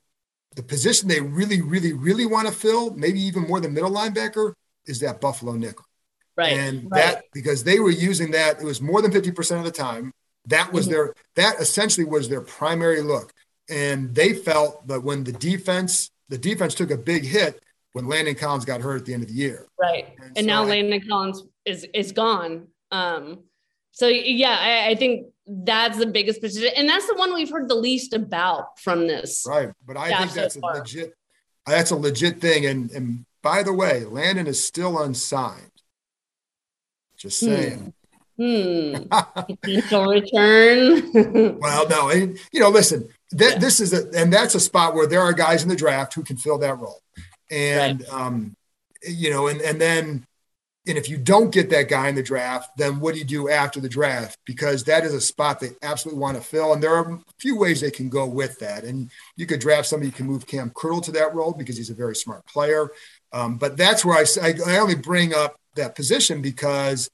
the position they really, really, really want to fill, maybe even more than middle linebacker, is that Buffalo nickel. Right. And right. that because they were using that, it was more than 50% of the time. That was mm-hmm. their that essentially was their primary look. And they felt that when the defense, the defense took a big hit when Landon Collins got hurt at the end of the year. Right. And, and so now I, Landon Collins is is gone. Um so yeah, I, I think that's the biggest position, and that's the one we've heard the least about from this. Right, but I think that's so a legit. That's a legit thing. And and by the way, Landon is still unsigned. Just saying. Hmm. Potential return. well, no, and, you know, listen, that yeah. this is a, and that's a spot where there are guys in the draft who can fill that role. And, right. um, you know, and, and then, and if you don't get that guy in the draft, then what do you do after the draft? Because that is a spot they absolutely want to fill. And there are a few ways they can go with that. And you could draft somebody who can move Cam Curl to that role because he's a very smart player. Um, but that's where I, I only bring up that position because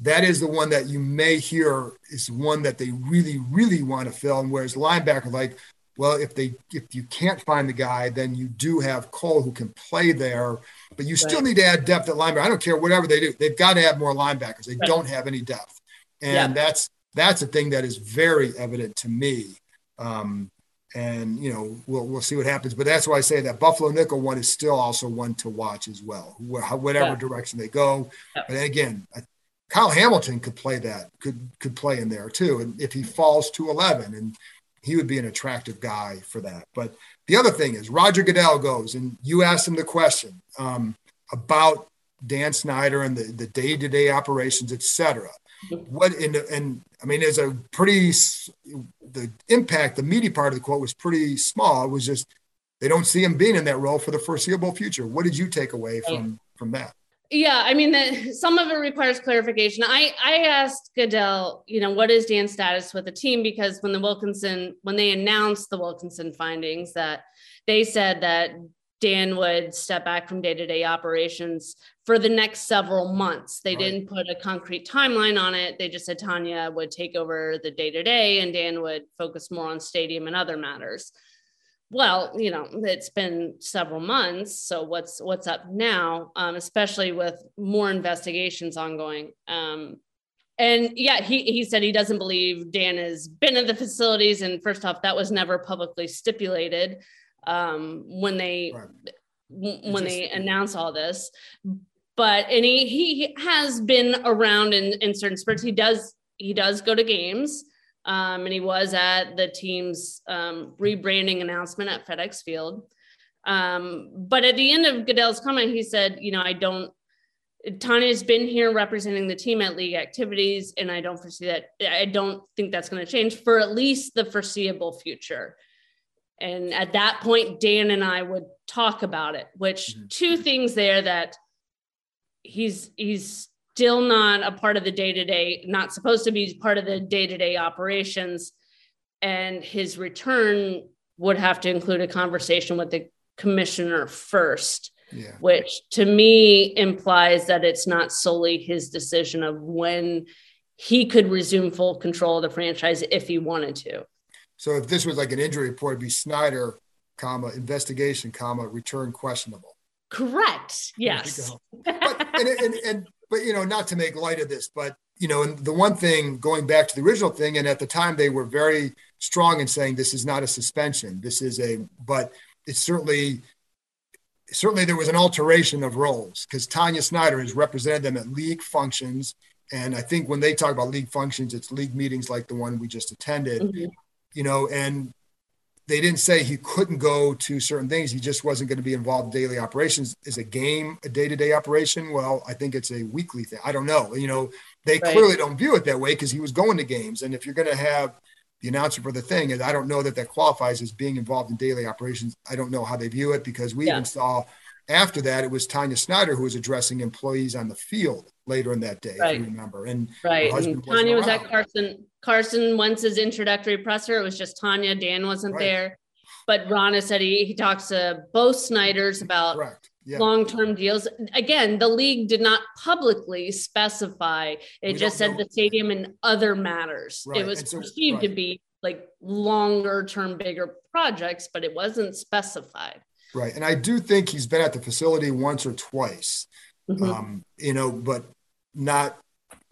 that is the one that you may hear is one that they really, really want to fill. And whereas linebacker, like, well, if they if you can't find the guy, then you do have Cole who can play there, but you still need to add depth at linebacker. I don't care whatever they do; they've got to have more linebackers. They right. don't have any depth, and yeah. that's that's a thing that is very evident to me. Um, and you know we'll we'll see what happens. But that's why I say that Buffalo nickel one is still also one to watch as well, whatever yeah. direction they go. Yeah. But again, Kyle Hamilton could play that, could could play in there too, and if he falls to eleven, and he would be an attractive guy for that. But the other thing is Roger Goodell goes, and you asked him the question um, about Dan Snyder and the the day to day operations, et cetera what and and I mean, there's a pretty the impact. The meaty part of the quote was pretty small. It was just they don't see him being in that role for the foreseeable future. What did you take away from from that? Yeah, I mean, the, some of it requires clarification. I I asked Goodell, you know, what is Dan's status with the team because when the Wilkinson when they announced the Wilkinson findings that they said that Dan would step back from day to day operations for the next several months. They right. didn't put a concrete timeline on it. They just said Tanya would take over the day to day and Dan would focus more on stadium and other matters. Well, you know, it's been several months. So what's what's up now, um, especially with more investigations ongoing? Um, and yeah, he, he said he doesn't believe Dan has been in the facilities. And first off, that was never publicly stipulated um, when they right. when they announce all this. But and he he has been around in in certain sports. He does he does go to games. Um, and he was at the team's um, rebranding announcement at FedEx Field. Um, but at the end of Goodell's comment, he said, "You know, I don't. Tanya's been here representing the team at league activities, and I don't foresee that. I don't think that's going to change for at least the foreseeable future." And at that point, Dan and I would talk about it, which mm-hmm. two things there that he's he's still not a part of the day-to-day, not supposed to be part of the day-to-day operations. And his return would have to include a conversation with the commissioner first. Yeah. Which to me implies that it's not solely his decision of when he could resume full control of the franchise if he wanted to. So if this was like an injury report, it'd be Snyder, comma investigation, comma return questionable. Correct. Yes. but, and, and, and, but you know, not to make light of this, but you know, and the one thing going back to the original thing, and at the time they were very strong in saying this is not a suspension. This is a, but it's certainly, certainly there was an alteration of roles because Tanya Snyder has represented them at league functions. And I think when they talk about league functions, it's league meetings like the one we just attended. Mm-hmm you know, and they didn't say he couldn't go to certain things. He just wasn't going to be involved in daily operations. Is a game a day to day operation? Well, I think it's a weekly thing. I don't know. You know, they right. clearly don't view it that way because he was going to games. And if you're going to have the announcer for the thing, and I don't know that that qualifies as being involved in daily operations. I don't know how they view it because we yeah. even saw after that it was Tanya Snyder who was addressing employees on the field later in that day, right. if you remember. And right. And Tanya was at Carson Carson Wentz's introductory presser. It was just Tanya. Dan wasn't right. there. But Rana said he, he talks to both Snyders about yeah. long-term deals. Again, the league did not publicly specify. It we just said know. the stadium and other matters. Right. It was so, perceived to be like longer term, bigger projects, but it wasn't specified. Right. And I do think he's been at the facility once or twice. Mm-hmm. Um, you know, but not,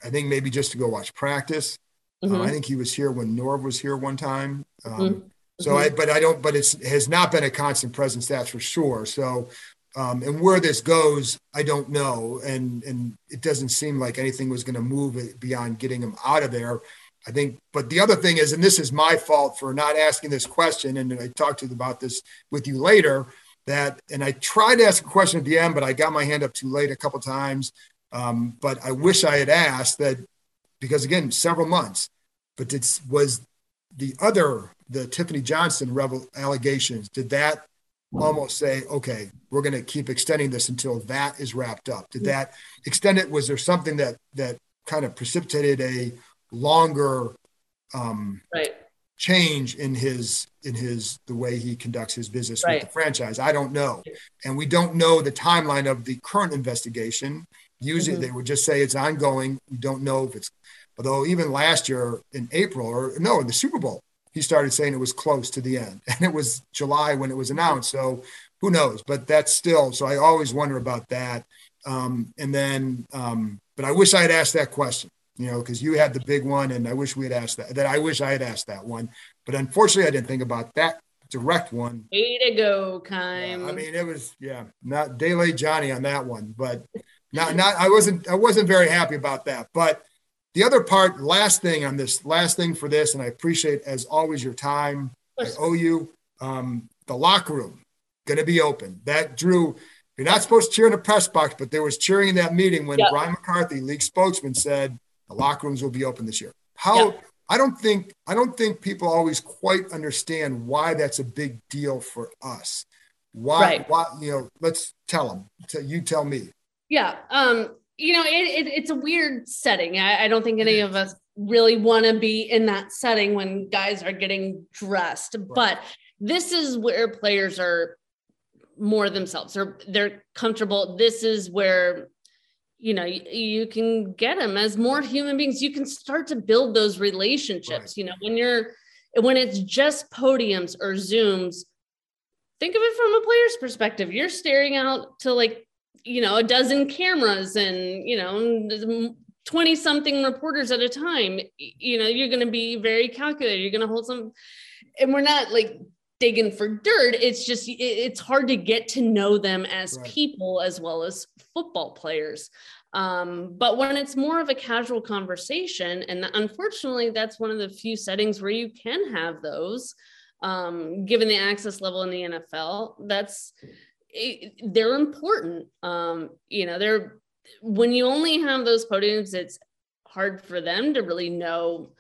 I think maybe just to go watch practice. Mm-hmm. I think he was here when Norv was here one time. Um, mm-hmm. So I, but I don't, but it's has not been a constant presence, that's for sure. So, um, and where this goes, I don't know. And, and it doesn't seem like anything was going to move it beyond getting him out of there. I think, but the other thing is, and this is my fault for not asking this question. And I talked to about this with you later that, and I tried to ask a question at the end, but I got my hand up too late a couple times. Um, but I wish I had asked that because again, several months. But it was the other, the Tiffani Johnston rebel allegations. Did that almost say, okay, we're going to keep extending this until that is wrapped up? Did that extend it? Was there something that that kind of precipitated a longer um, right. Change in his in his the way he conducts his business right. with the franchise? I don't know, and we don't know the timeline of the current investigation. Usually, mm-hmm. they would just say it's ongoing. We don't know if it's. Although even last year in April, or no, in the Super Bowl, he started saying it was close to the end, and it was July when it was announced. So who knows? But that's still. So I always wonder about that. Um, and then, um, but I wish I had asked that question, you know, because you had the big one, and I wish we had asked that. That I wish I had asked that one, but unfortunately, I didn't think about that direct one. Way to go, Keim. Yeah, I mean, it was yeah, not Dele Johnny on that one, but not not. I wasn't I wasn't very happy about that, but. The other part, last thing on this, last thing for this, and I appreciate as always your time. I owe you. Um, the locker room going to be open. That drew. You're not supposed to cheer in the press box, but there was cheering in that meeting when yep. Brian McCarthy, league spokesman, said the locker rooms will be open this year. How yep. I don't think I don't think people always quite understand why that's a big deal for us. Why? Right. Why? You know, let's tell them. You tell me. Yeah. Um. You know, it, it it's a weird setting. I, I don't think any of us really want to be in that setting when guys are getting dressed. Right. But this is where players are more themselves. They're they're comfortable. This is where you know you, you, can get them as more human beings you can start to build those relationships right. you know when you're when it's just podiums or zooms think of it from a player's perspective. You're staring out to like you know a dozen cameras and you know 20 something reporters at a time. You know you're going to be very calculated. You're going to hold some and we're not like digging for dirt it's just it's hard to get to know them as right. people as well as football players um, but when it's more of a casual conversation and unfortunately that's one of the few settings where you can have those um, given the access level in the nfl that's it, they're important um, you know they're when you only have those podiums it's hard for them to really know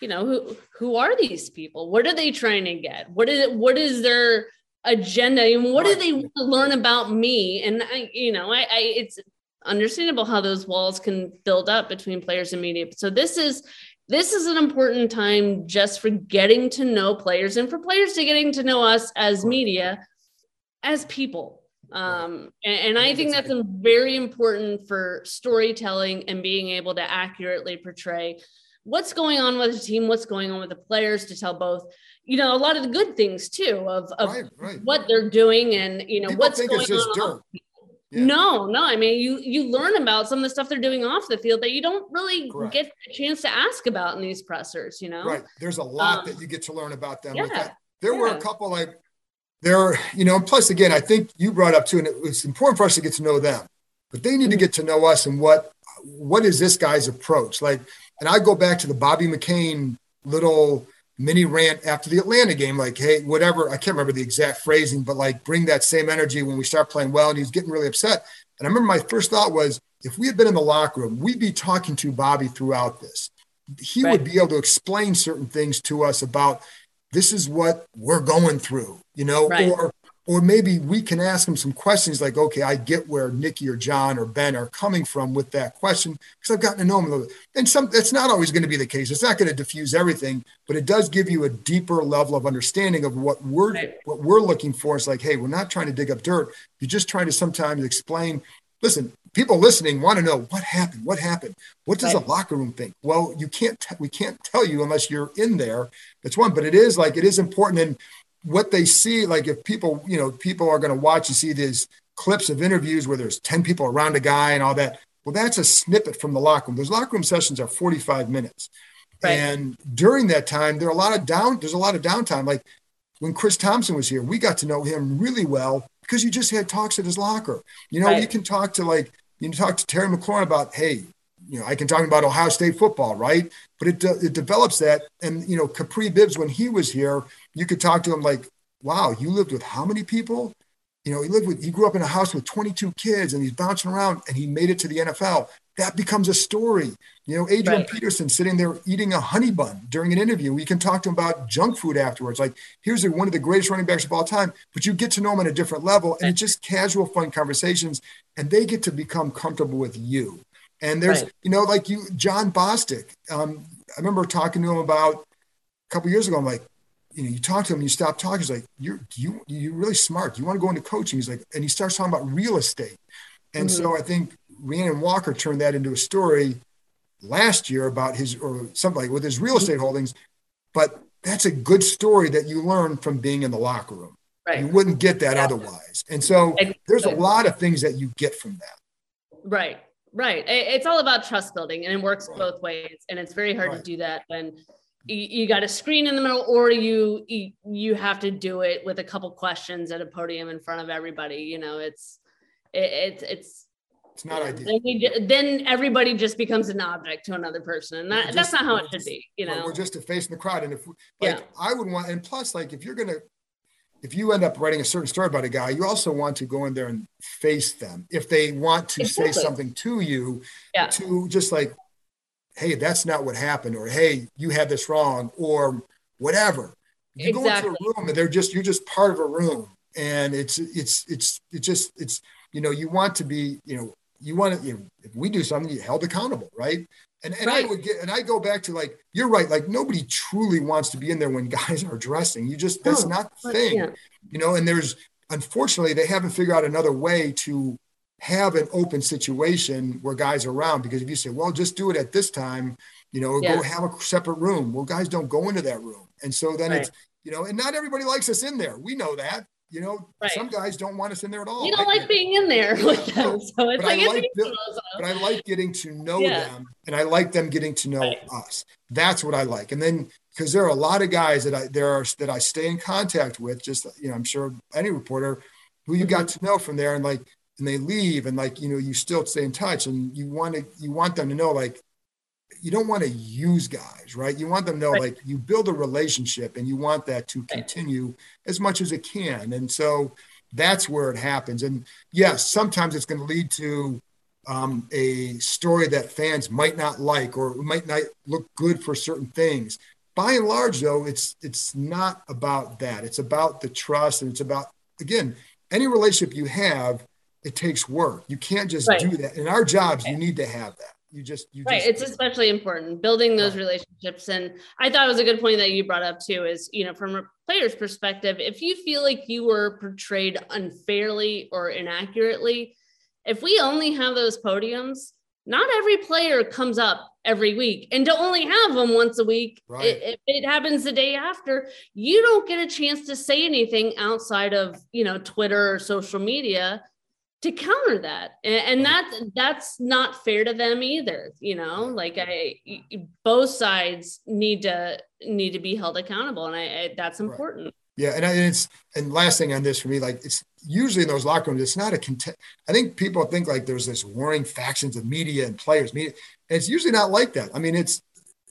you know who who are these people? What are they trying to get? What is it what is their agenda? And what do they want to learn about me? And i you know I, I it's understandable how those walls can build up between players and media. So this is this is an important time just for getting to know players and for players to getting to know us as media as people. Um, and, and i think that's very important for storytelling and being able to accurately portray what's going on with the team, what's going on with the players to tell both, you know, a lot of the good things too of, of right, right. what they're doing and you know People what's going on. Yeah. No, no. I mean, you you learn about some of the stuff they're doing off the field that you don't really Correct. get a chance to ask about in these pressers. You know, right? There's a lot um, that you get to learn about them. Yeah, there yeah. were a couple like there, you know. Plus, again, I think you brought up too, and it was important for us to get to know them, but they need to get to know us and what what is this guy's approach like and I go back to the Bobby McCain little mini rant after the Atlanta game, like, hey, whatever. I can't remember the exact phrasing, but like, bring that same energy when we start playing well. And he's getting really upset. And I remember my first thought was, if we had been in the locker room, we'd be talking to Bobby throughout this. He right. would be able to explain certain things to us about this is what we're going through, you know, right. or or maybe we can ask them some questions like, okay, I get where Nicki or John or Ben are coming from with that question because I've gotten to know them a little bit. And some that's not always going to be the case. It's not going to diffuse everything, but it does give you a deeper level of understanding of what we're right. what we're looking for. It's like, hey, we're not trying to dig up dirt. You're just trying to sometimes explain. Listen, people listening want to know what happened. What happened? What does right. a locker room think? Well, you can't. T- we can't tell you unless you're in there. That's one. But it is like it is important. And what they see, like if people, you know, people are going to watch and see these clips of interviews where there's 10 people around a guy and all that. Well, that's a snippet from the locker room. Those locker room sessions are 45 minutes. Right. And during that time, there are a lot of down, there's a lot of downtime. Like when Chris Thompson was here, we got to know him really well because you just had talks at his locker. You know, right. you can talk to like, you can talk to Terry McLaurin about, hey, you know, I can talk about Ohio State football, right? But it, it develops that. And, you know, Kapri Bibbs, when he was here, you could talk to him like, wow, you lived with how many people? You know, he lived with, he grew up in a house with 22 kids and he's bouncing around and he made it to the NFL. That becomes a story. You know, Adrian right. Peterson sitting there eating a honey bun during an interview. We can talk to him about junk food afterwards. Like, here's a, one of the greatest running backs of all time, but you get to know him on a different level and it's just casual, fun conversations and they get to become comfortable with you. And there's, right. you know, like you, Jon Bostic. Um, I remember talking to him about a couple years ago. I'm like, you know, you talk to him, you stop talking. He's like, "You're you you're really smart. You want to go into coaching?" He's like, and he starts talking about real estate. And mm-hmm. so I think Rhiannon Walker turned that into a story last year about his or something like with his real estate holdings. But that's a good story that you learn from being in the locker room. Right. You wouldn't get that Yeah. otherwise. And so Exactly. there's a lot of things that you get from that. Right. Right. It's all about trust building and it works both ways. And it's very hard Right. to do that when you, got a screen in the middle or you, you have to do it with a couple questions at a podium in front of everybody. You know, it's it's it's It's not ideal. then, we then everybody just becomes an object to another person. And that, just- that's not how it should be, you know. We're just a face in the crowd. And if like Yeah. I would want, and plus, like if you're gonna if you end up writing a certain story about a guy, you also want to go in there and face them. If they want to say something to you, Yeah. to just like, hey, that's not what happened, or hey, you had this wrong, or whatever. You go into a room and they're just you're just part of a room. And it's it's it's it's just it's you know, you want to be, you know, you want to, you know, if we do something, you held accountable, right? And, and I would get, and I go back to like, you're right. Like nobody truly wants to be in there when guys are dressing. You just, that's No, not the thing, yeah. you know, and there's, unfortunately, they haven't figured out another way to have an open situation where guys are around. Because if you say, well, just do it at this time, you know, or go have a separate room. Well, guys don't go into that room. And so then it's, you know, and not everybody likes us in there. We know that, you know, Right. some guys don't want us in there at all. We don't I- like being in there with them. So it's But I like, like the- but I like getting to know Yeah. them and I like them getting to know Right. us. That's what I like. And then because there are a lot of guys that I there are that I stay in contact with, just you know, I'm sure any reporter who you got Mm-hmm. to know from there and like and they leave and like you know you still stay in touch and you want to you want them to know like you don't want to use guys right? You want them to know Right. like you build a relationship and you want that to continue as much as it can. And so that's where it happens. And yes sometimes it's going to lead to um, a story that fans might not like or might not look good for certain things. By and large though it's it's not about that. It's about the trust and it's about again any relationship you have it takes work. You can't just Right. do that. In our jobs you need to have that you just you right just it's especially important building those Right. relationships and i thought it was a good point that you brought up too is you know from a player's perspective if you feel like you were portrayed unfairly or inaccurately if we only have those podiums not every player comes up every week and to only have them once a week Right. if it happens the day after you don't get a chance to say anything outside of you know twitter or social media to counter that and, and that that's not fair to them either you know like i both sides need to need to be held accountable and i, I that's Right. important Yeah, and, I, and it's and last thing on this for me, like it's usually in those locker rooms, it's not a content. I think people think like there's this warring factions of media and players. Media, and it's usually not like that. I mean, it's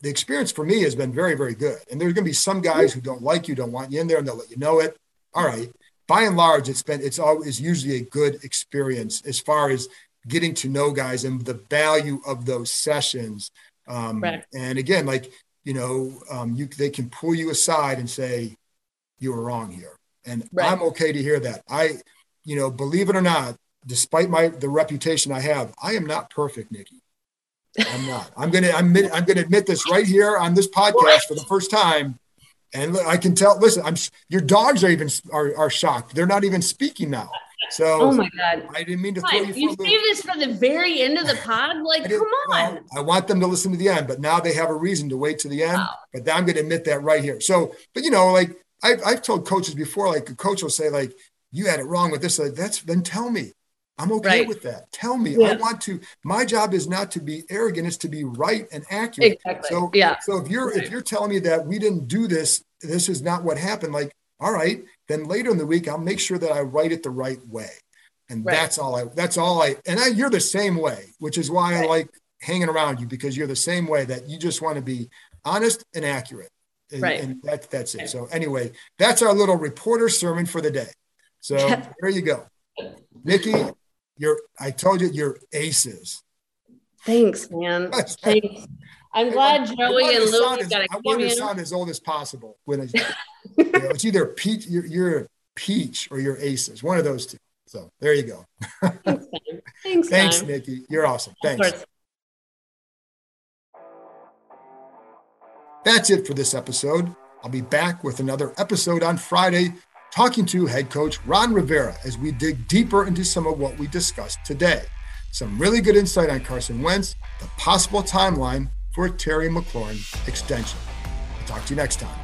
the experience for me has been very, very good. And there's going to be some guys who don't like you, don't want you in there, and they'll let you know it. All right. By and large, it's been it's always usually a good experience as far as getting to know guys and the value of those sessions. Um, Right. And again, like you know, um, you they can pull you aside and say you were wrong here, and Right. I'm okay to hear that. I, you know, believe it or not, despite my the reputation I have, I am not perfect, Nicki. I'm not. I'm gonna I'm, admit- I'm gonna admit this right here on this podcast for the first time. And look, I can tell. Listen, I'm your dogs are even are, are shocked. They're not even speaking now. So oh my god I didn't mean to throw What, you you a loop. save this for the very end of the pod like come on well, I want them to listen to the end, but now they have a reason to wait to the end. Wow. But I'm going to admit that right here. So, but you know, like I've, I've told coaches before, like a coach will say, like, you had it wrong with this. Like, that's then tell me. I'm okay Right. with that. Tell me. Yeah. I want to. My job is not to be arrogant; it's to be right and accurate. exactly So, yeah so if you're if you're telling me that we didn't do this, this is not what happened. Like, all right, then later in the week, I'll make sure that I write it the right way. And Right. that's all I. That's all I. And I, you're the same way, which is why I like hanging around you because you're the same way that you just want to be honest and accurate. And, Right. and that, that's it. So anyway, that's our little reporter sermon for the day. So there you go, Nicki. You're. I told you you're aces. thanks man thanks i'm glad I want- I joey and louie got a I want to sound as old as possible when it's, you know, it's either peach, you're, you're peach or you're aces, one of those two. So there you go. thanks thanks, Thanks, man. Nicki. You're awesome. Thanks. That's it for this episode. I'll be back with another episode on Friday, talking to head coach Ron Rivera as we dig deeper into some of what we discussed today. Some really good insight on Carson Wentz, the possible timeline for a Terry McLaurin extension. I'll talk to you next time.